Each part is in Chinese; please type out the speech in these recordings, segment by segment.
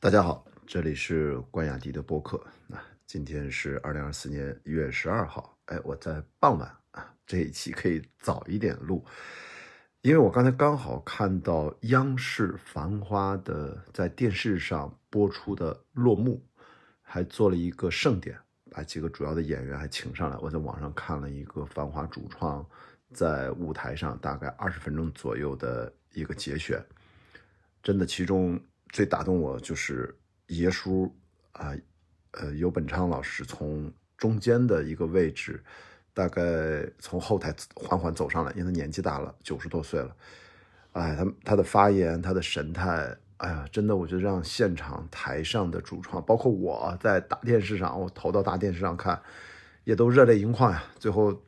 大家好，这里是关雅迪的播客。那今天是二零二四年一月十二号，哎，我在傍晚啊，这一期可以早一点录，因为我刚才刚好看到央视《繁花》的在电视上播出的落幕，还做了一个盛典，把几个主要的演员还请上来。我在网上看了一个《繁花》主创在舞台上大概二十分钟左右的一个节选，真的其中。最打动我就是爷叔啊，呃，尤本昌老师从中间的一个位置，大概从后台缓缓走上来，因为他年纪大了，九十多岁了。哎，他他的发言，他的神态，哎呀，真的，我觉得让现场台上的主创，包括我在大电视上，我投到大电视上看，也都热泪盈眶呀。最后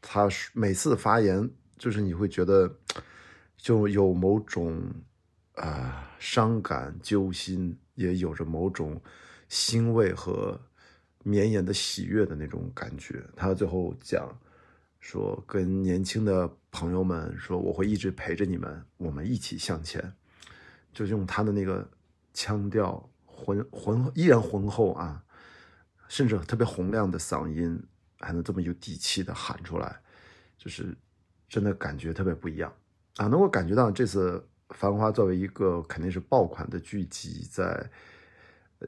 他每次发言，就是你会觉得就有某种。啊，伤感揪心，也有着某种欣慰和绵延的喜悦的那种感觉。他最后讲说，跟年轻的朋友们说，我会一直陪着你们，我们一起向前。就用他的那个腔调，浑浑依然浑厚啊，甚至特别洪亮的嗓音，还能这么有底气的喊出来，就是真的感觉特别不一样啊！能够感觉到这次。《繁花》作为一个肯定是爆款的剧集，在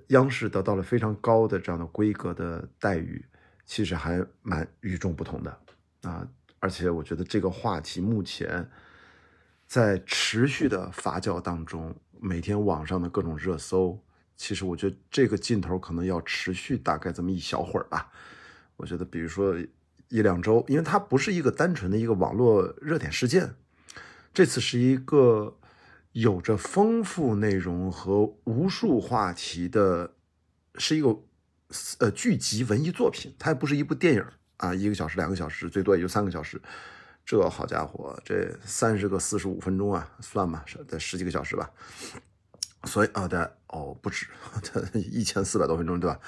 央视得到了非常高的这样的规格的待遇，其实还蛮与众不同的啊！而且我觉得这个话题目前在持续的发酵当中，每天网上的各种热搜，其实我觉得这个劲头可能要持续大概这么一小会儿吧。我觉得，比如说一两周，因为它不是一个单纯的一个网络热点事件，这次是一个。有着丰富内容和无数话题的，是一个呃剧集文艺作品，它也不是一部电影啊，一个小时、两个小时，最多也就三个小时。这好家伙，这三十个四十五分钟啊，算吧，在十几个小时吧。所以啊，对哦，不止，它一千四百多分钟，对吧？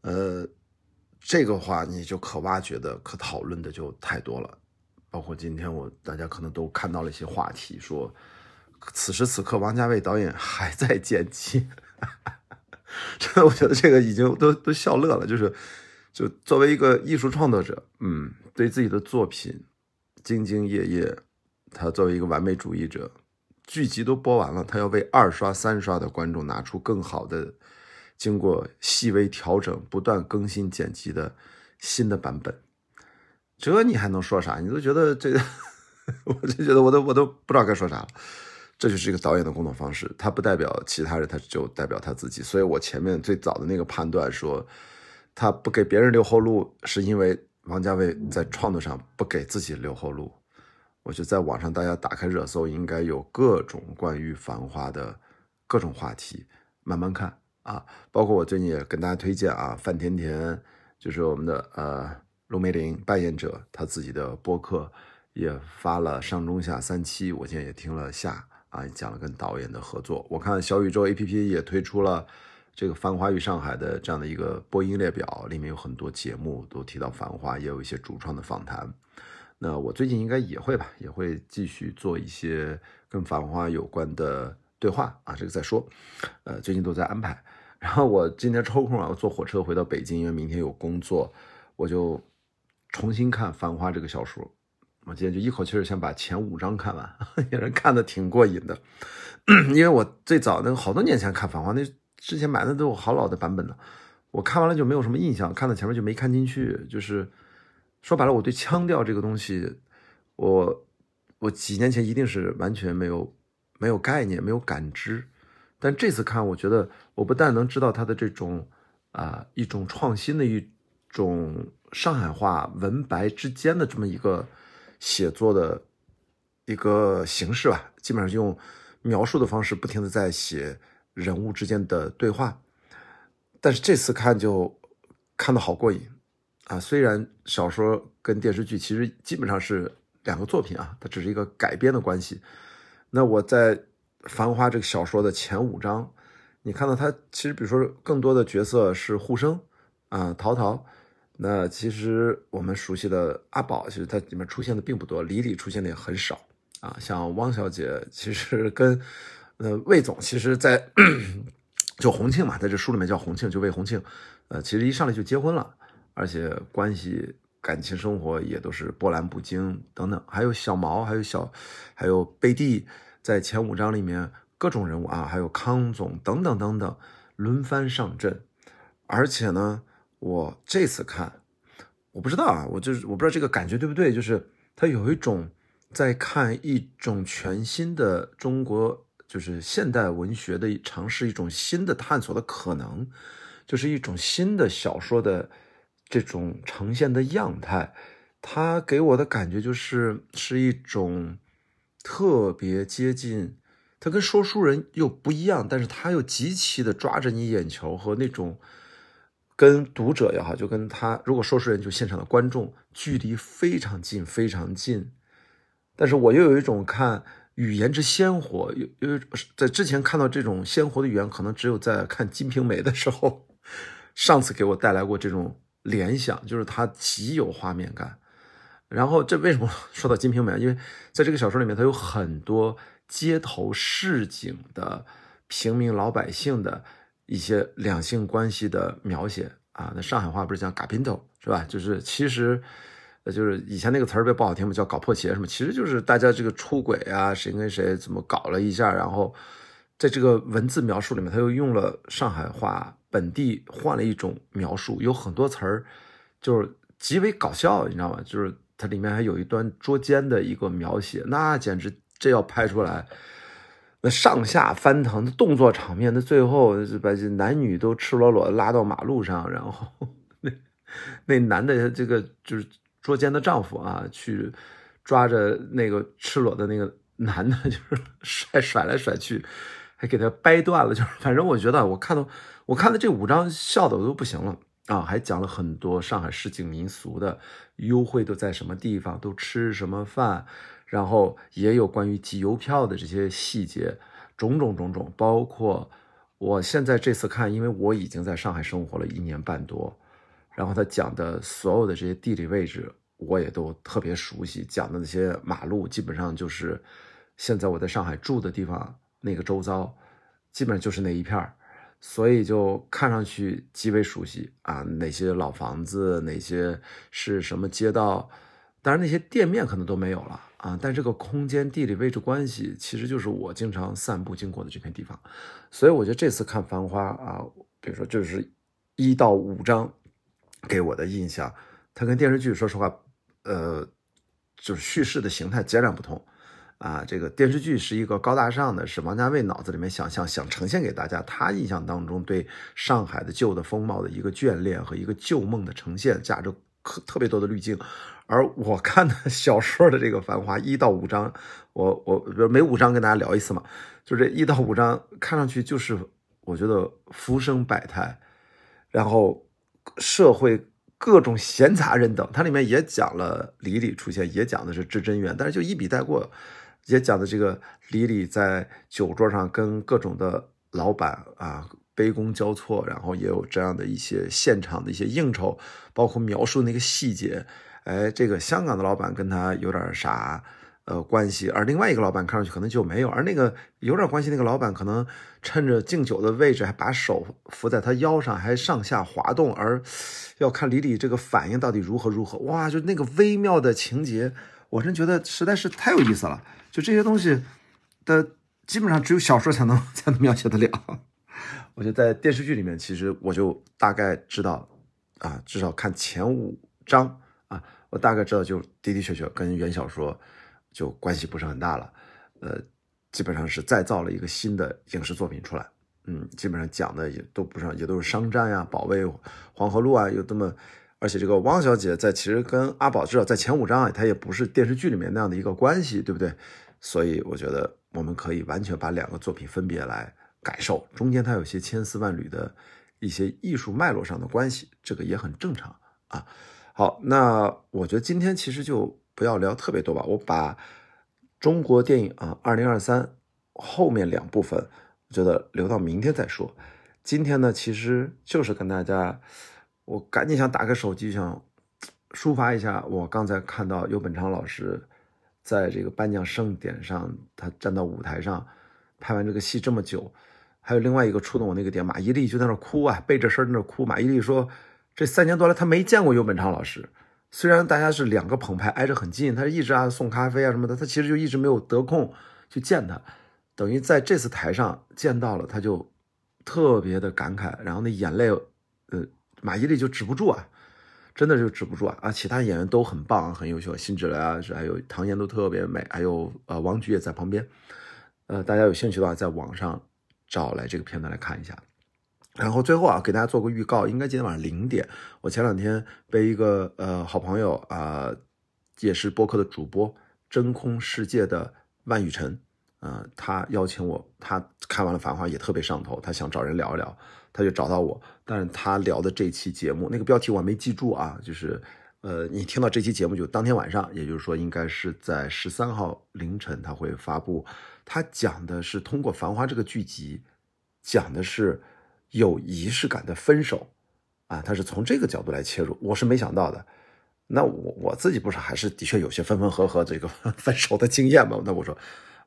呃，这个话你就可挖掘的、可讨论的就太多了。包括今天我大家可能都看到了一些话题，说。此时此刻，王家卫导演还在剪辑，真的，我觉得这个已经都都笑乐了。就是，就作为一个艺术创作者，嗯，对自己的作品兢兢业业，他作为一个完美主义者，剧集都播完了，他要为二刷、三刷的观众拿出更好的、经过细微调整、不断更新剪辑的新的版本。这你还能说啥？你都觉得这个，我就觉得我都我都不知道该说啥了。这就是一个导演的工作方式，他不代表其他人，他就代表他自己。所以我前面最早的那个判断说，他不给别人留后路，是因为王家卫在创作上不给自己留后路。我觉得在网上大家打开热搜，应该有各种关于《繁花》的各种话题，慢慢看啊。包括我最近也跟大家推荐啊，范甜甜就是我们的呃陆梅玲扮演者，她自己的播客也发了上中下三期，我现在也听了下。啊，讲了跟导演的合作。我看小宇宙 APP 也推出了这个《繁花与上海》的这样的一个播音列表，里面有很多节目都提到《繁花》，也有一些主创的访谈。那我最近应该也会吧，也会继续做一些跟《繁花》有关的对话啊，这个再说。呃，最近都在安排。然后我今天抽空啊，我坐火车回到北京，因为明天有工作，我就重新看《繁花》这个小说。我今天就一口气儿先把前五章看完，也是看的挺过瘾的。因为我最早那个好多年前看《繁花》，那之前买的都有好老的版本了，我看完了就没有什么印象，看到前面就没看进去。就是说白了，我对腔调这个东西，我我几年前一定是完全没有没有概念、没有感知。但这次看，我觉得我不但能知道它的这种啊一种创新的一种上海话文白之间的这么一个。写作的一个形式吧，基本上用描述的方式，不停的在写人物之间的对话。但是这次看就看的好过瘾啊！虽然小说跟电视剧其实基本上是两个作品啊，它只是一个改编的关系。那我在《繁花》这个小说的前五章，你看到它其实，比如说更多的角色是互生啊，陶陶。那其实我们熟悉的阿宝，其实它里面出现的并不多，李李出现的也很少啊。像汪小姐，其实跟呃魏总，其实在就洪庆嘛，在这书里面叫洪庆，就魏洪庆，呃，其实一上来就结婚了，而且关系、感情生活也都是波澜不惊等等。还有小毛，还有小，还有贝蒂，在前五章里面各种人物啊，还有康总等等等等轮番上阵。而且呢，我这次看，我不知道啊，我就是我不知道这个感觉对不对，就是他有一种在看一种全新的中国。就是现代文学的尝试一种新的探索的可能，就是一种新的小说的这种呈现的样态。它给我的感觉就是是一种特别接近，它跟说书人又不一样，但是它又极其的抓着你眼球和那种跟读者也好，就跟他如果说书人就现场的观众距离非常近非常近，但是我又有一种看。语言之鲜活，有有在之前看到这种鲜活的语言，可能只有在看《金瓶梅》的时候，上次给我带来过这种联想，就是它极有画面感。然后这为什么 说到《金瓶梅》？因为在这个小说里面，它有很多街头市井的平民老百姓的一些两性关系的描写啊。那上海话不是讲“嘎姘头”是吧？就是其实。就是以前那个词儿别不好听嘛，叫搞破鞋什么，其实就是大家这个出轨啊，谁跟谁怎么搞了一下，然后在这个文字描述里面，他又用了上海话本地换了一种描述，有很多词儿就是极为搞笑，你知道吗？就是它里面还有一段捉奸的一个描写，那简直这要拍出来，那上下翻腾的动作场面，那最后把这男女都赤裸裸拉到马路上，然后那那男的这个就是。捉奸的丈夫啊，去抓着那个赤裸的那个男的，就是甩甩来甩去，还给他掰断了。就是反正我觉得，我看到我看的这五张笑的我都不行了啊！还讲了很多上海市井民俗的优惠都在什么地方，都吃什么饭，然后也有关于集邮票的这些细节，种种种种，包括我现在这次看，因为我已经在上海生活了一年半多。然后他讲的所有的这些地理位置，我也都特别熟悉。讲的那些马路，基本上就是现在我在上海住的地方那个周遭，基本上就是那一片儿，所以就看上去极为熟悉啊。哪些老房子，哪些是什么街道，当然那些店面可能都没有了啊。但这个空间地理位置关系，其实就是我经常散步经过的这片地方。所以我觉得这次看《繁花》啊，比如说就是一到五章。给我的印象，它跟电视剧说实话，呃，就是叙事的形态截然不同啊。这个电视剧是一个高大上的，是王家卫脑子里面想象想呈现给大家，他印象当中对上海的旧的风貌的一个眷恋和一个旧梦的呈现，加着特别多的滤镜。而我看的小说的这个《繁华》一到五章，我我比如每五章跟大家聊一次嘛，就这一到五章看上去就是我觉得浮生百态，然后。社会各种闲杂人等，它里面也讲了李李出现，也讲的是至真缘，但是就一笔带过，也讲的这个李李在酒桌上跟各种的老板啊杯弓交错，然后也有这样的一些现场的一些应酬，包括描述那个细节，哎，这个香港的老板跟他有点啥。呃，关系，而另外一个老板看上去可能就没有，而那个有点关系那个老板可能趁着敬酒的位置，还把手扶在他腰上，还上下滑动，而要看李李这个反应到底如何如何。哇，就那个微妙的情节，我真觉得实在是太有意思了。就这些东西的，基本上只有小说才能 才能描写得了。我觉得在电视剧里面，其实我就大概知道啊，至少看前五章啊，我大概知道就的的确确跟原小说。就关系不是很大了，呃，基本上是再造了一个新的影视作品出来，嗯，基本上讲的也都不是，也都是商战呀、保卫黄河路啊，有这么，而且这个汪小姐在其实跟阿宝至少在前五章啊，她也不是电视剧里面那样的一个关系，对不对？所以我觉得我们可以完全把两个作品分别来感受，中间它有些千丝万缕的一些艺术脉络上的关系，这个也很正常啊。好，那我觉得今天其实就。不要聊特别多吧，我把中国电影啊，二零二三后面两部分，我觉得留到明天再说。今天呢，其实就是跟大家，我赶紧想打开手机，想抒发一下我刚才看到尤本昌老师在这个颁奖盛典上，他站到舞台上拍完这个戏这么久，还有另外一个触动我那个点，马伊琍就在那哭啊，背着身在那哭。马伊琍说，这三年多来她没见过尤本昌老师，虽然大家是两个澎湃挨着很近，她一直啊送咖啡啊什么的，她其实就一直没有得空去见他。等于在这次台上见到了，他就特别的感慨，然后那眼泪，呃，马伊琍就止不住啊。真的就止不住啊！啊，其他演员都很棒，很优秀，辛芷蕾啊，还有唐嫣都特别美，还有呃王菊也在旁边。呃，大家有兴趣的话，在网上找来这个片段来看一下。然后最后啊，给大家做个预告，应该今天晚上零点，我前两天被一个呃好朋友啊，也是播客的主播，真空世界的万雨辰，呃，他邀请我，他看完了《繁花》也特别上头，他想找人聊一聊。他就找到我，但是他聊的这期节目那个标题我还没记住啊，就是，呃，你听到这期节目就当天晚上，也就是说应该是在十三号凌晨他会发布。他讲的是通过《繁花》这个剧集，讲的是有仪式感的分手，啊，他是从这个角度来切入，我是没想到的。那我我自己不是还是的确有些分分合合这个分手的经验吗？那我说，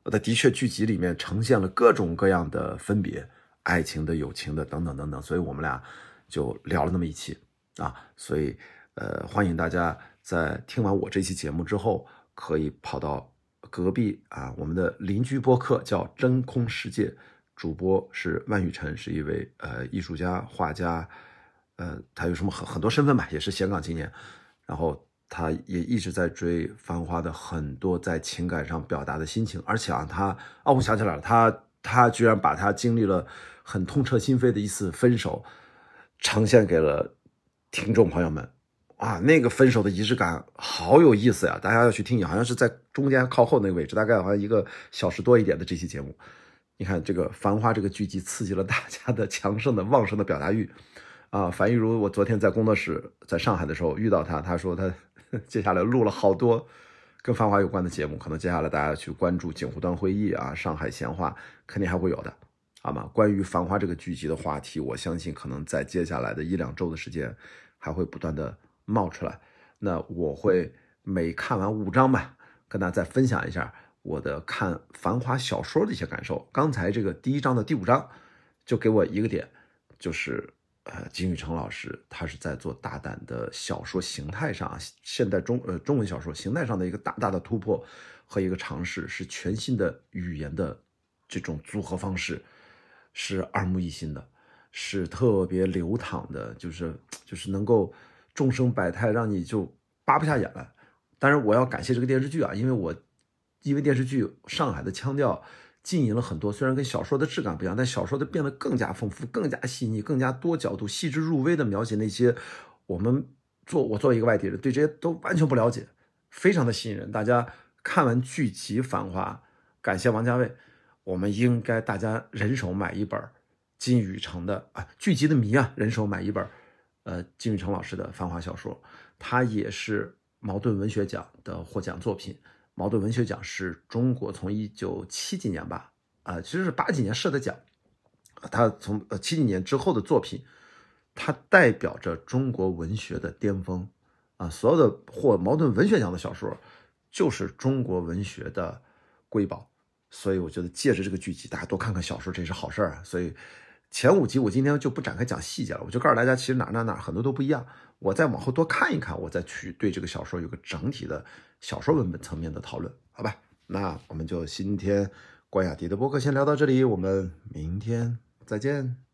那的确剧集里面呈现了各种各样的分别。爱情的、友情的等等等等，所以我们俩就聊了那么一期啊，所以呃，欢迎大家在听完我这期节目之后，可以跑到隔壁啊，我们的邻居播客叫真空世界，主播是万雨辰，是一位呃艺术家、画家，呃，他有什么很很多身份吧，也是香港青年，然后他也一直在追《繁花》的很多在情感上表达的心情，而且啊，他哦，我想起来了，他他居然把他经历了。很痛彻心扉的一次分手，呈现给了听众朋友们啊！那个分手的仪式感好有意思呀！大家要去听一下，好像是在中间靠后那个位置，大概好像一个小时多一点的这期节目。你看这个《繁花》这个剧集，刺激了大家的强盛的、旺盛的表达欲啊！樊玉茹，我昨天在工作室在上海的时候遇到他，他说他 接下来录了好多跟《繁花》有关的节目，可能接下来大家去关注锦湖端会议啊、上海闲话，肯定还会有的。好吗？关于《繁花》这个剧集的话题，我相信可能在接下来的一两周的时间，还会不断的冒出来。那我会每看完五章吧，跟大家再分享一下我的看《繁花》小说的一些感受。刚才这个第一章的第五章，就给我一个点，就是呃，金宇澄老师他是在做大胆的小说形态上，现代中呃中文小说形态上的一个大大的突破和一个尝试，是全新的语言的这种组合方式。是耳目一新的，是特别流淌的，就是就是能够众生百态，让你就扒不下眼来。当然，我要感谢这个电视剧啊，因为我因为电视剧上海的腔调浸淫了很多，虽然跟小说的质感不一样，但小说的变得更加丰富、更加细腻、更加多角度、细致入微的描写那些我们做我作为一个外地人对这些都完全不了解，非常的吸引人。大家看完剧集《繁华》，感谢王家卫。我们应该大家人手买一本金宇澄的啊剧集的谜啊，人手买一本呃金宇澄老师的繁华小说，它也是茅盾文学奖的获奖作品。茅盾文学奖是中国从一九七几年吧，啊其实是八几年设的奖，他从呃七几年之后的作品，它代表着中国文学的巅峰啊，所有的获茅盾文学奖的小说，就是中国文学的瑰宝。所以我觉得借着这个剧集，大家多看看小说，这是好事儿啊。所以前五集我今天就不展开讲细节了，我就告诉大家，其实哪哪哪很多都不一样。我再往后多看一看，我再去对这个小说有个整体的小说文本层面的讨论，好吧？那我们就今天关雅迪的播客先聊到这里，我们明天再见。